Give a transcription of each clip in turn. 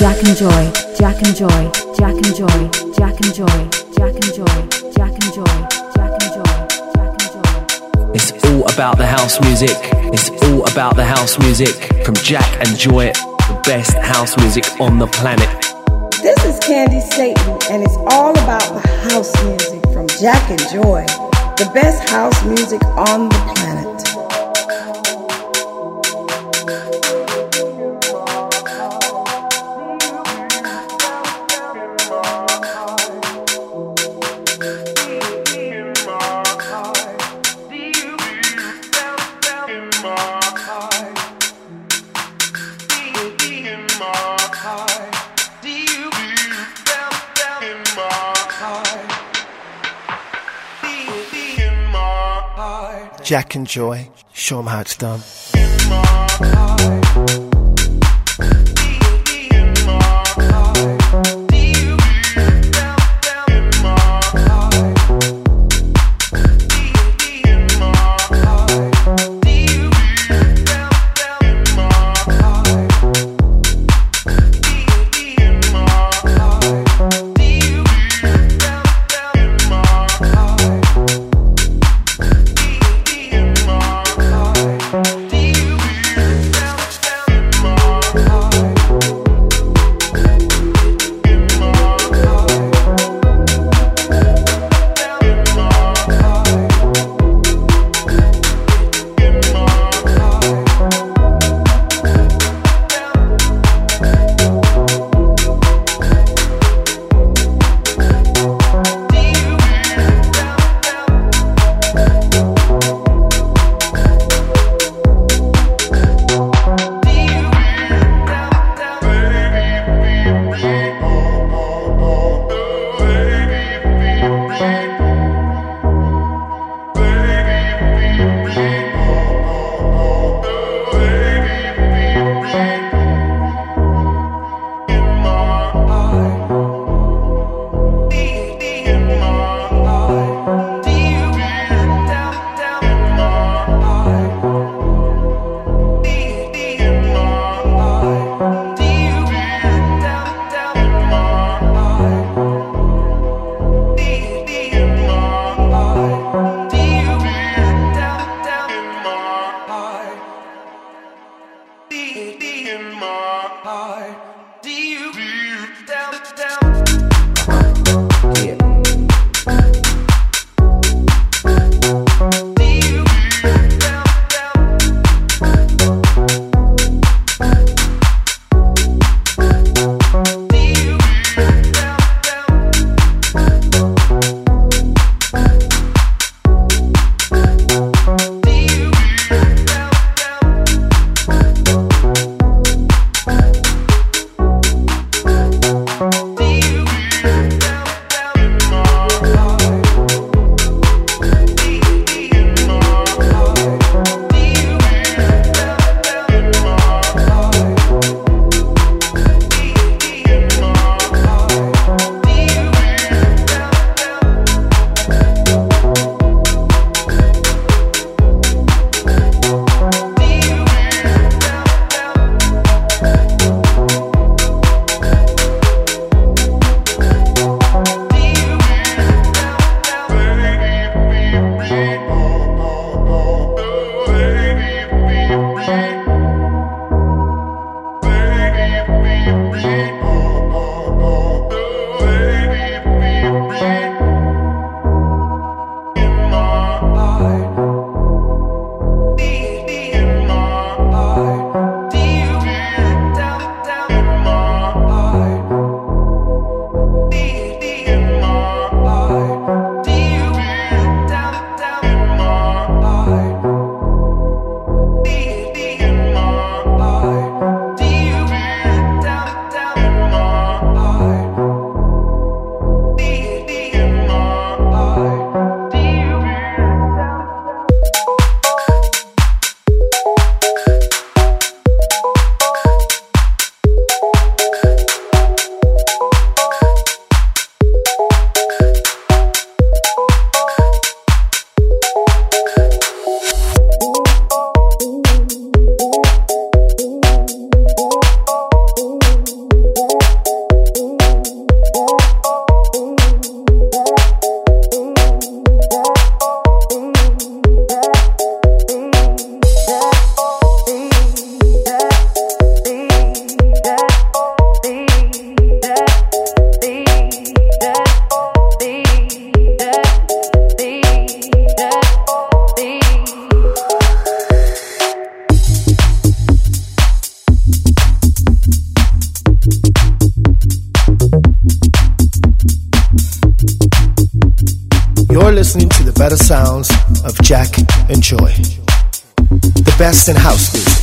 Jack and Joy, Jack and Joy, Jack and Joy, Jack and Joy, Jack and Joy, Jack and Joy, Jack and Joy, Jack and Joy. It's all about the house music. It's all about the house music from Jack and Joy, the best house music on the planet. This is Candi Staton, and it's all about the house music from Jack and Joy, the best house music on the planet. Jack and Joy. Show them how it's done. Of Jack and Joy. The best in house music.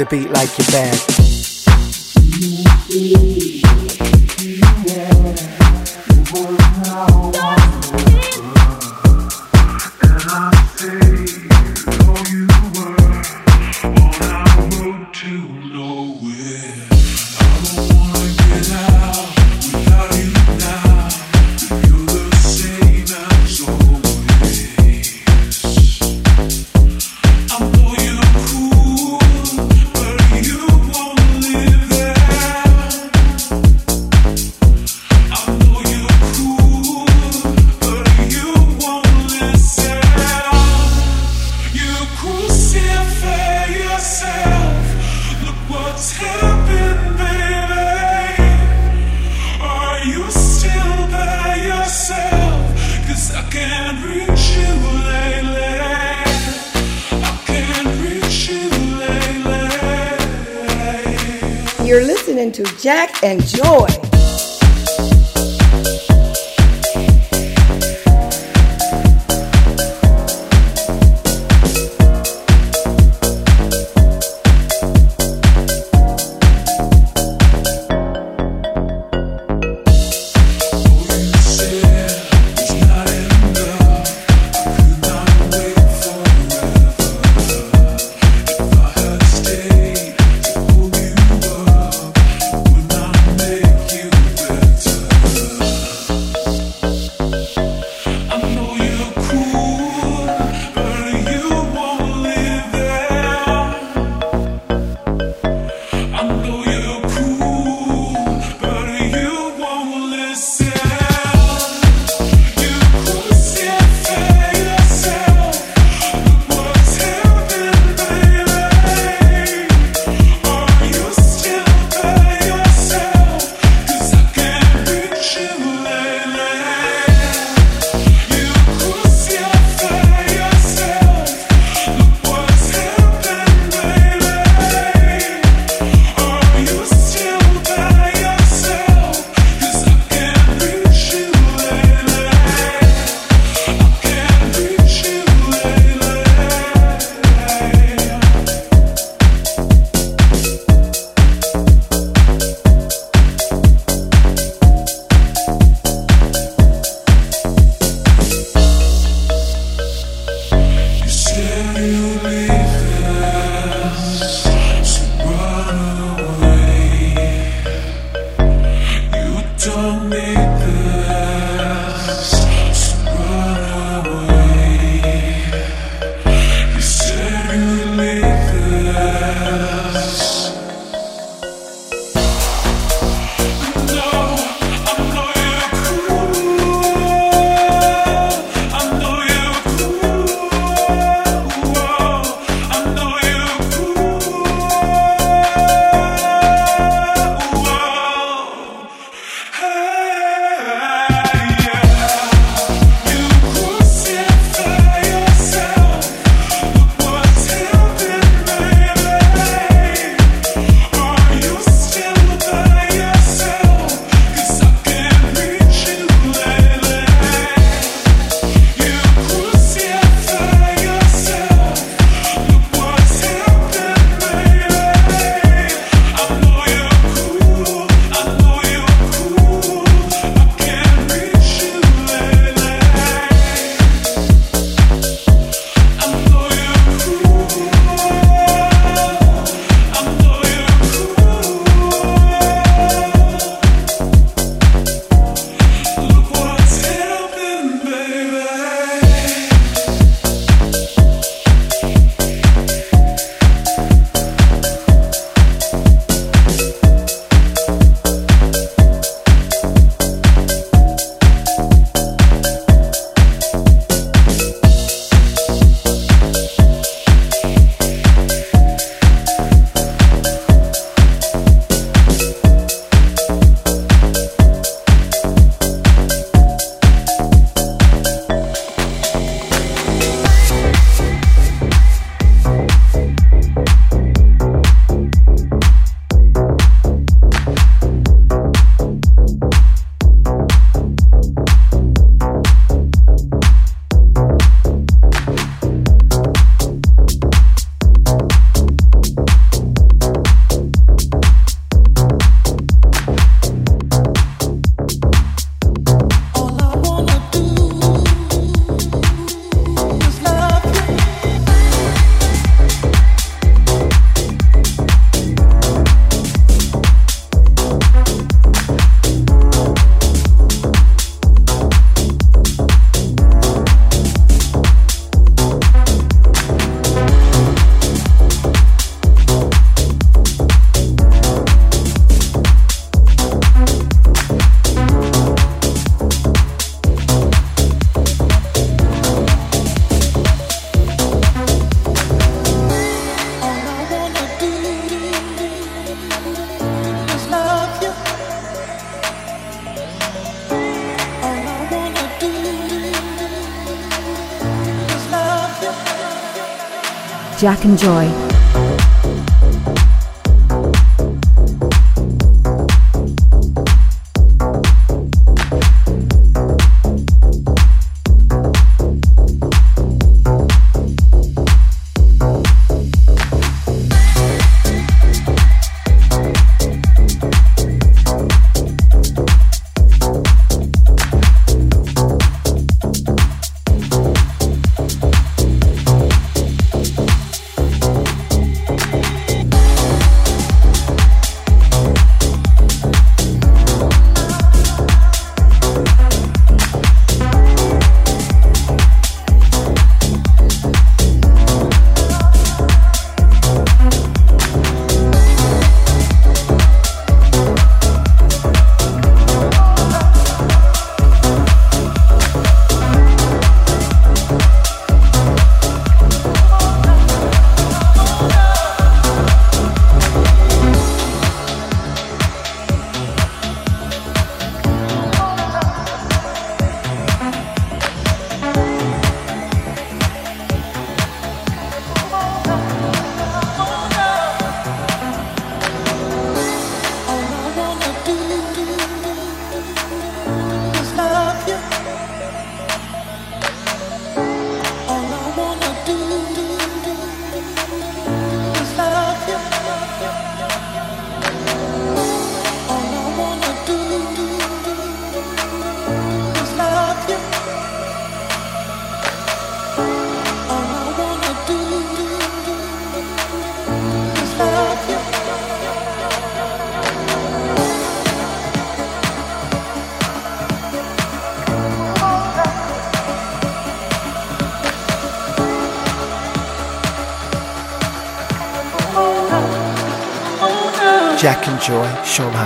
The beat like Jack and Joy.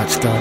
Sean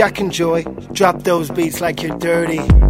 Jack and Joy, drop those beats like you're dirty.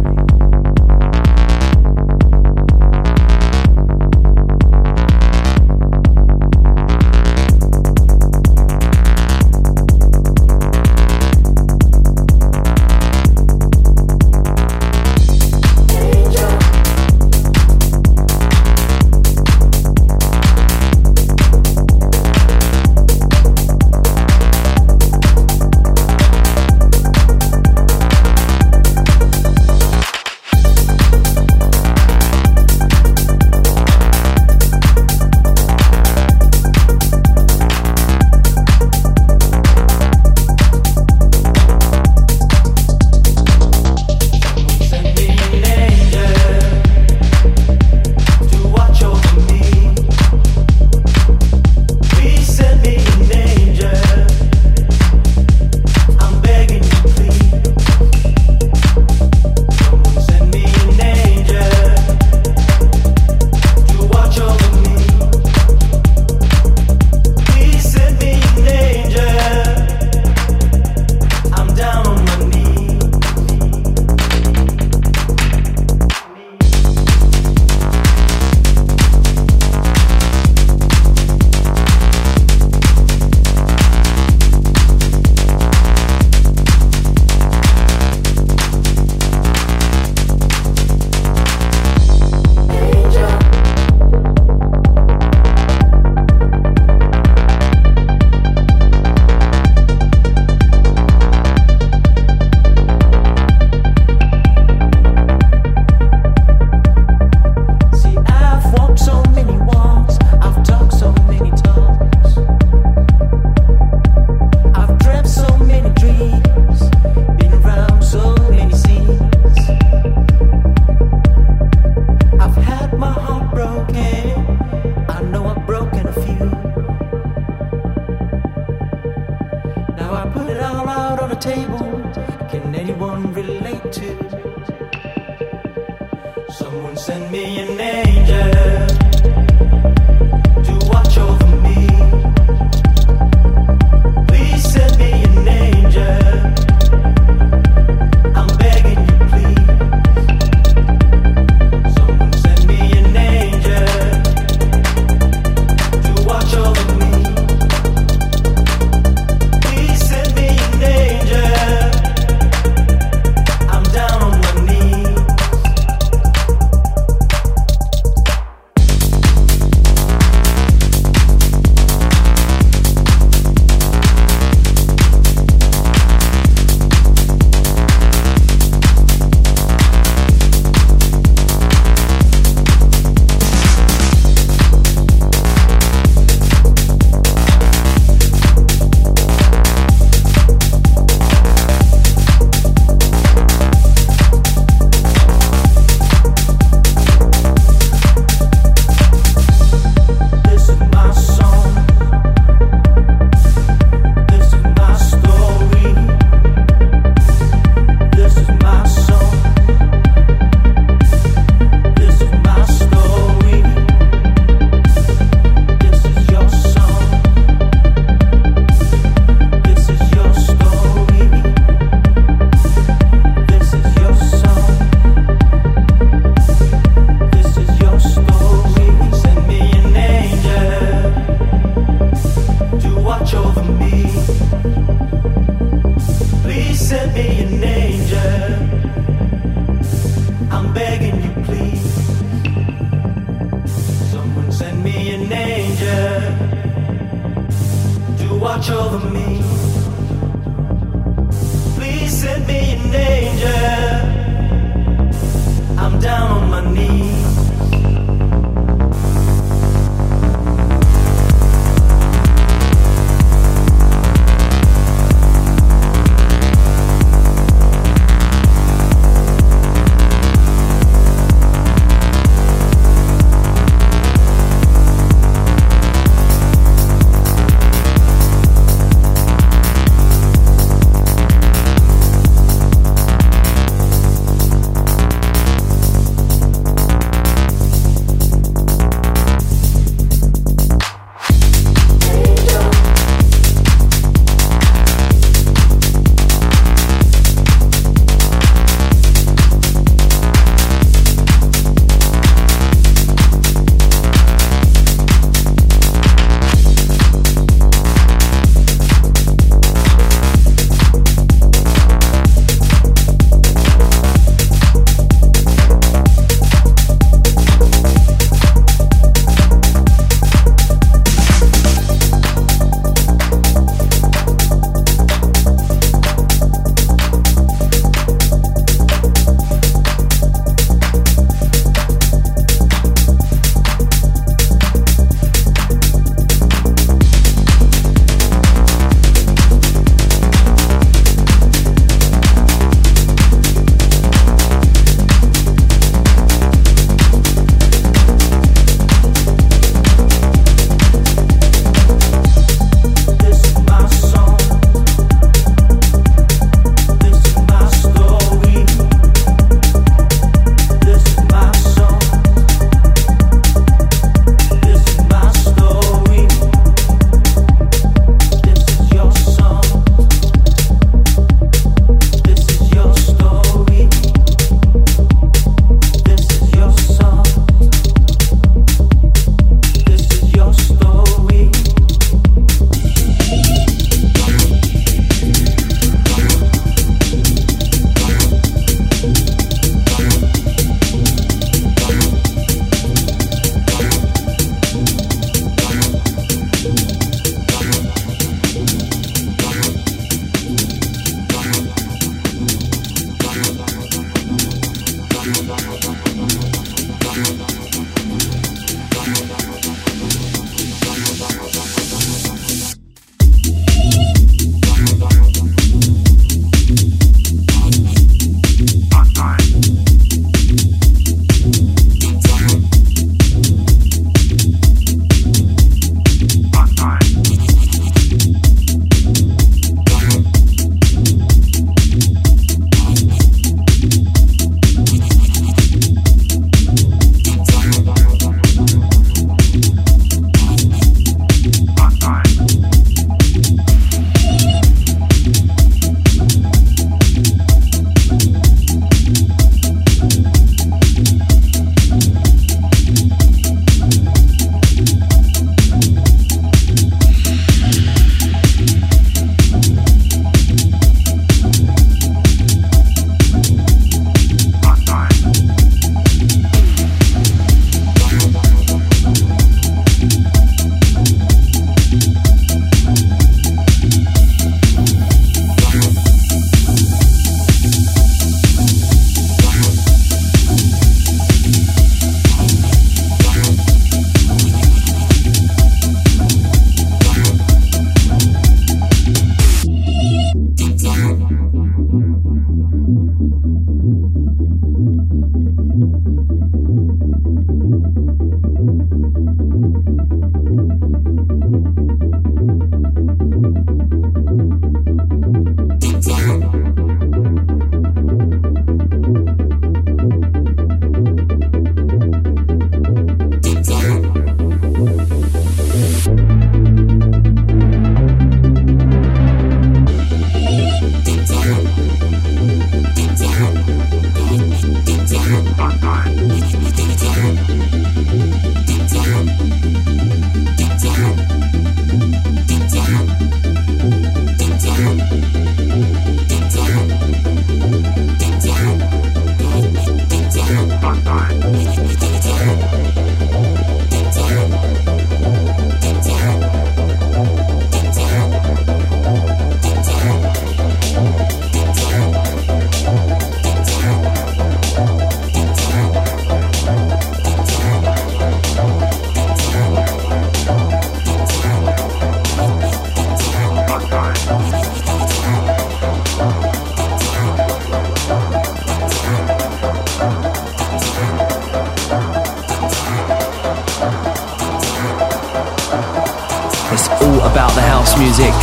Music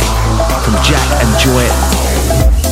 from Jack and Joy.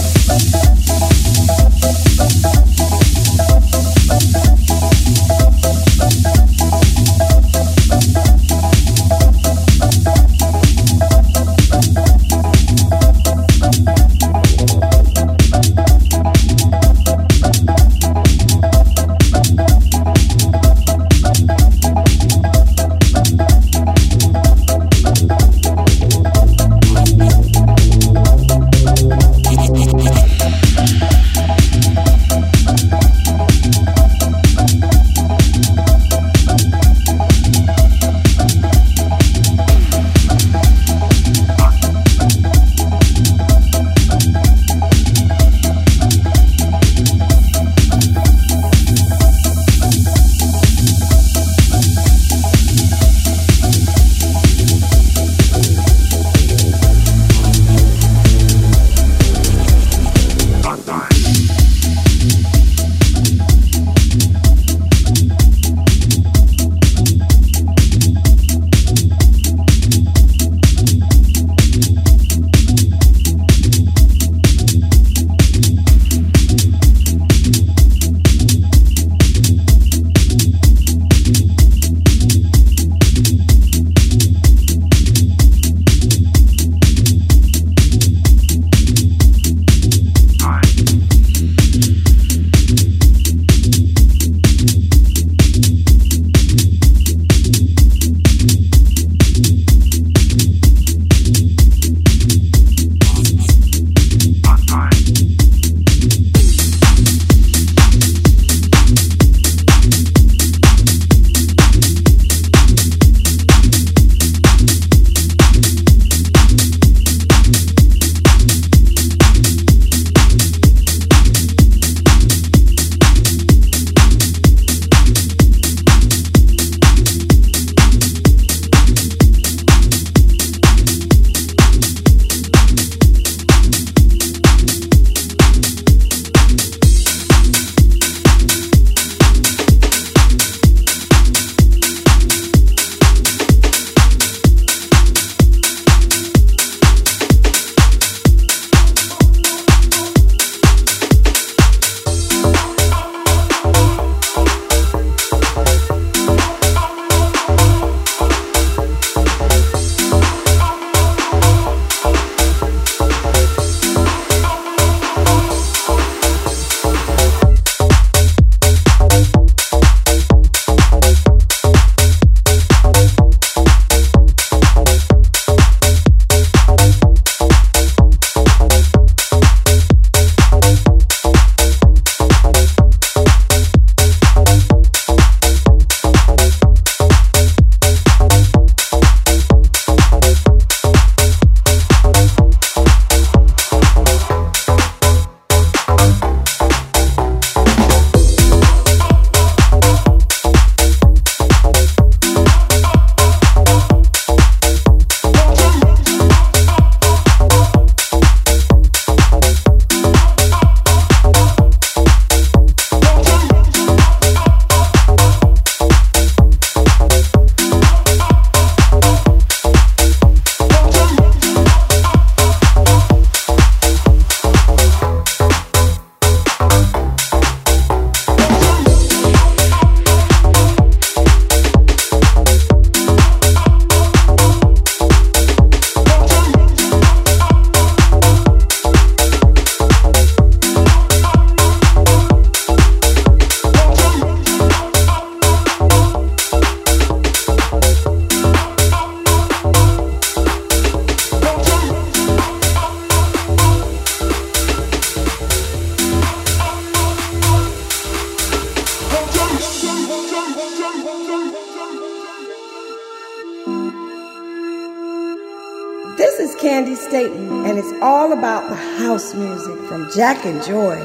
Jack and Joy,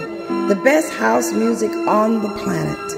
the best house music on the planet.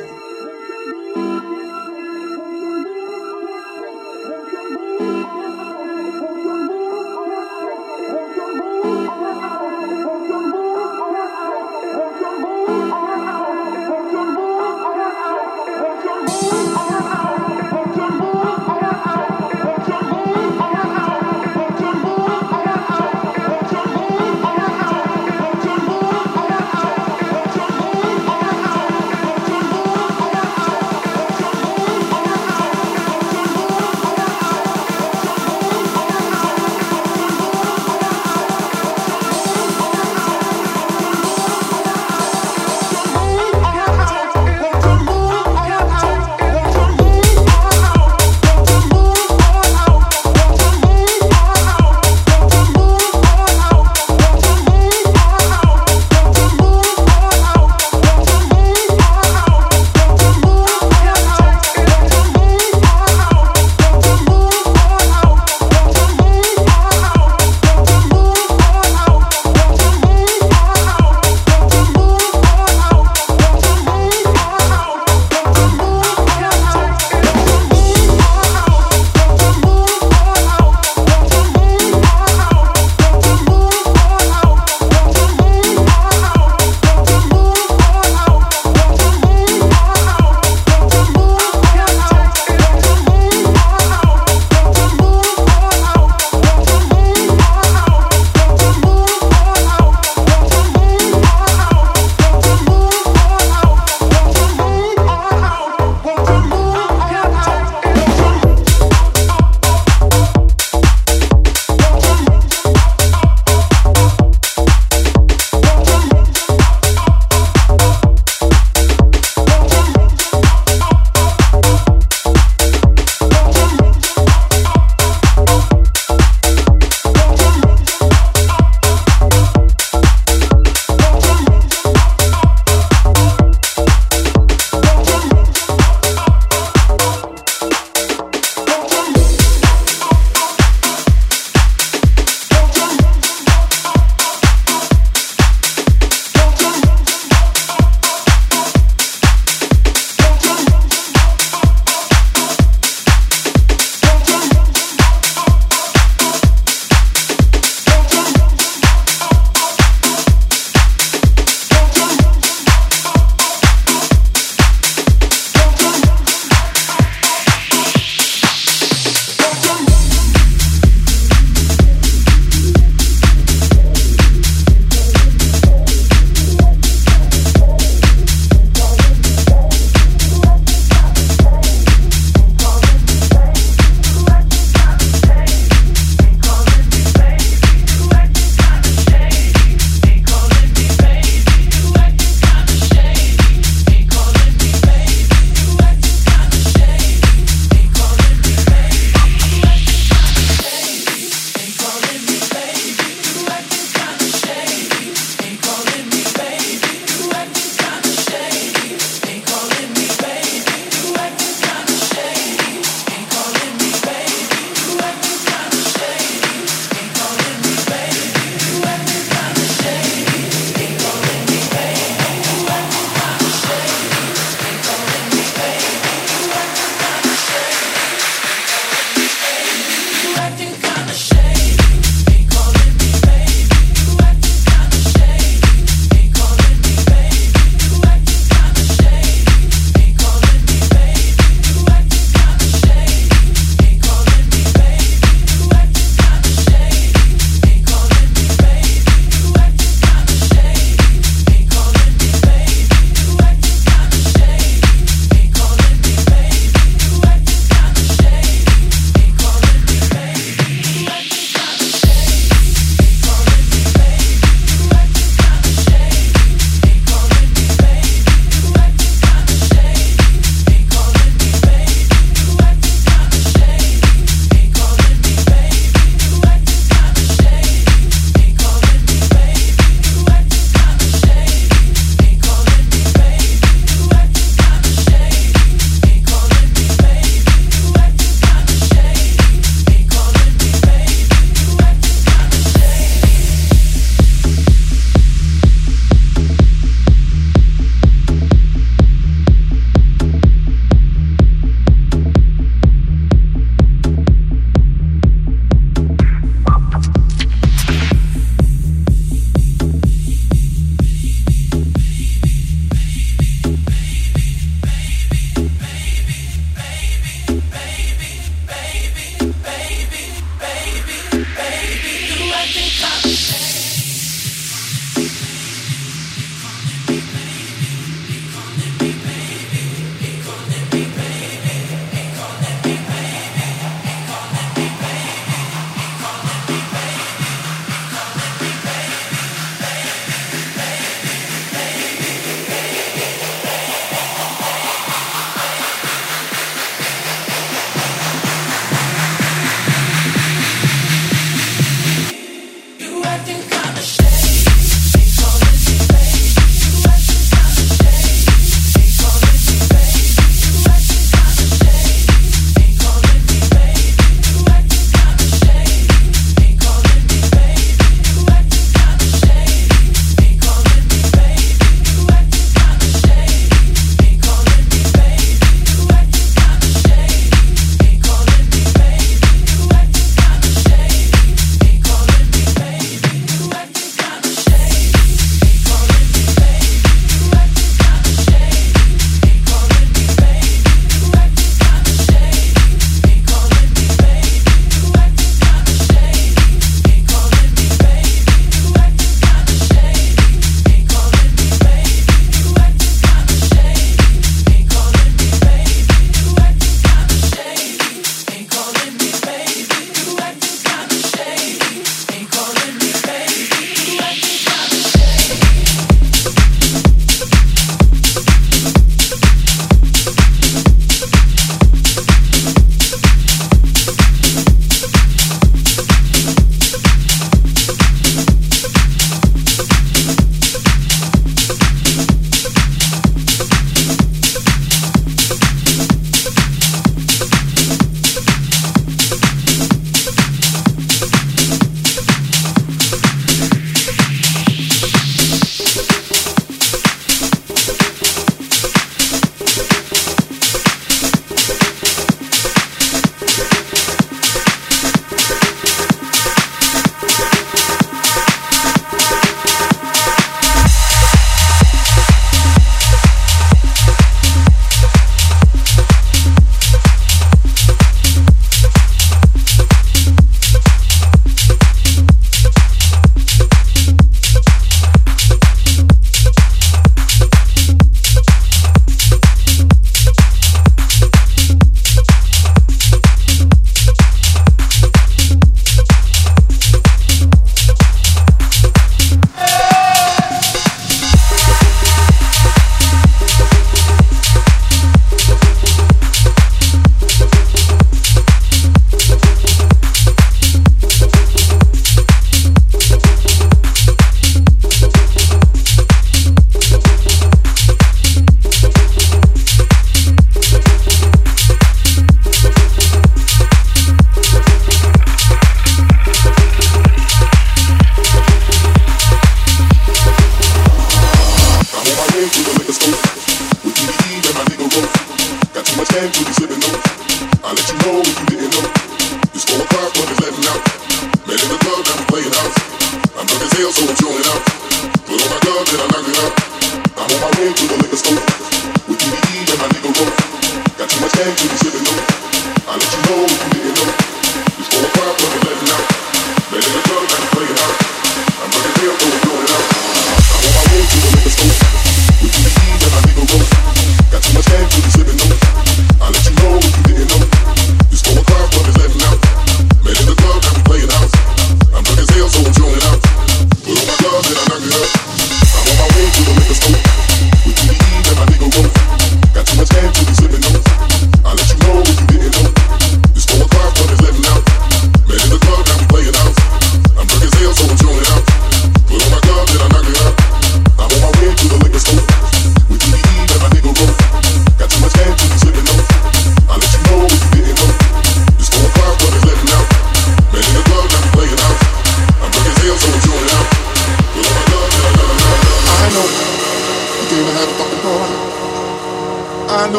second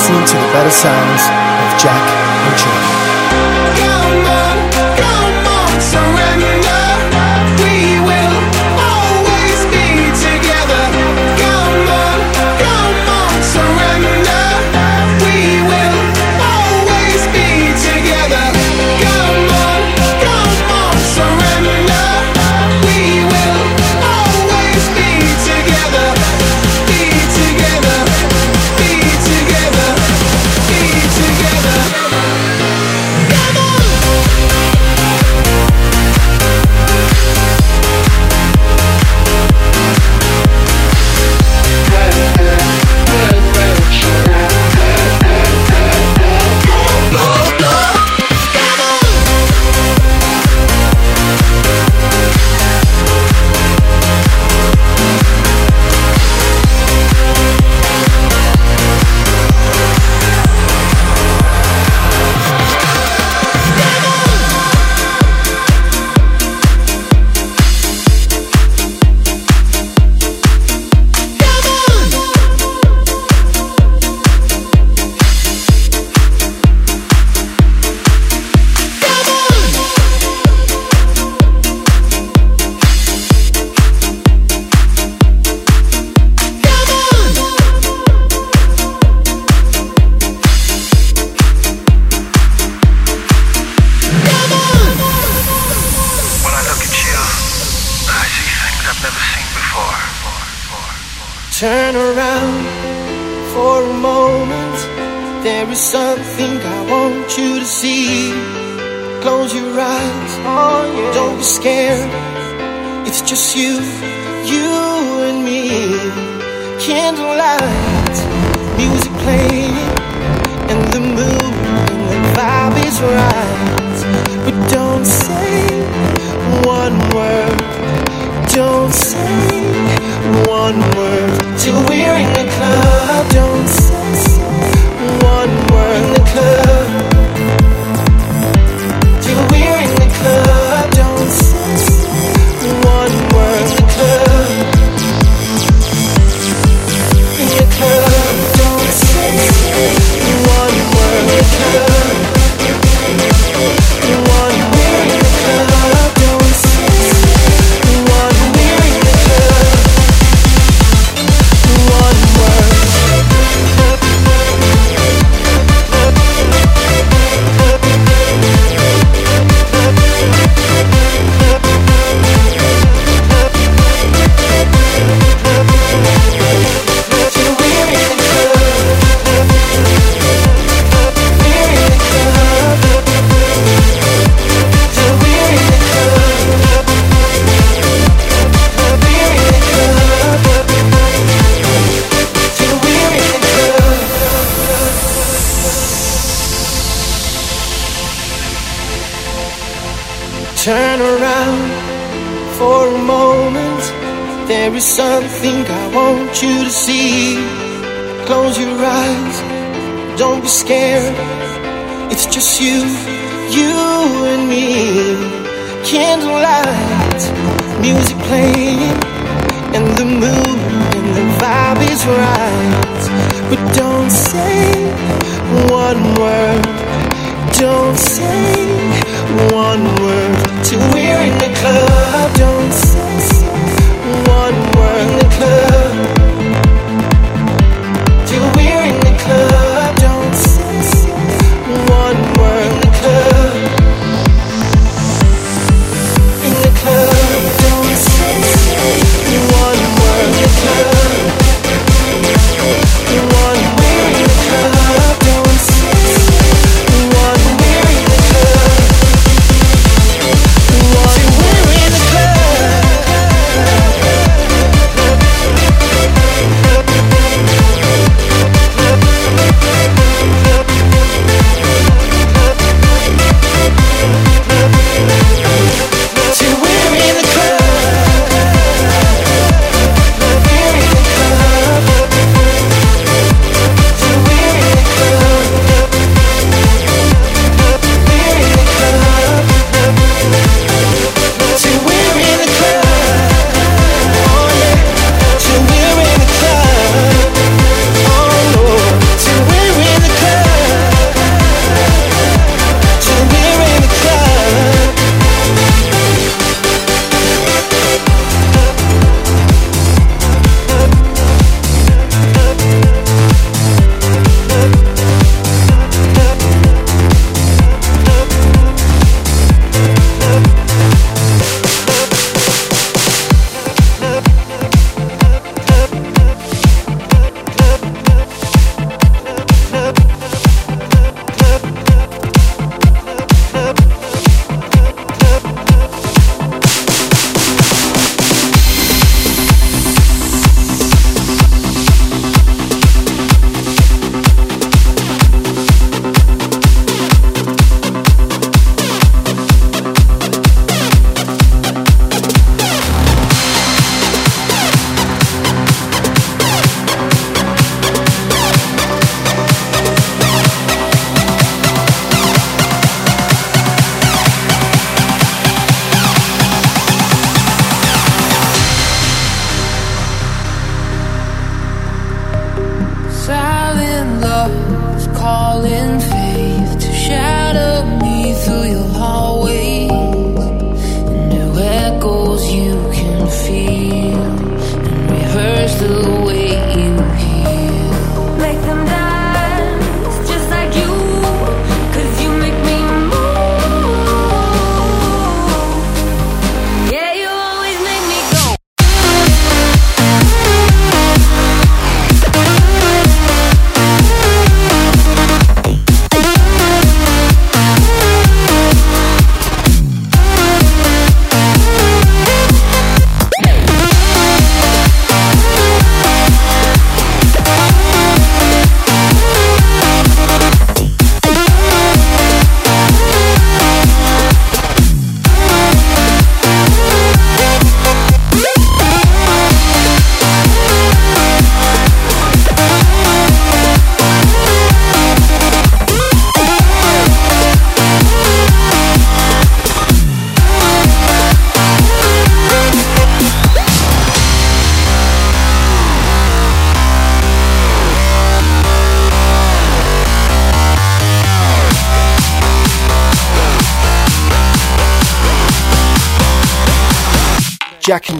listening to the better sounds of Jack and Joy.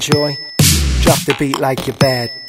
Jack and Joy, drop the beat like you're bad.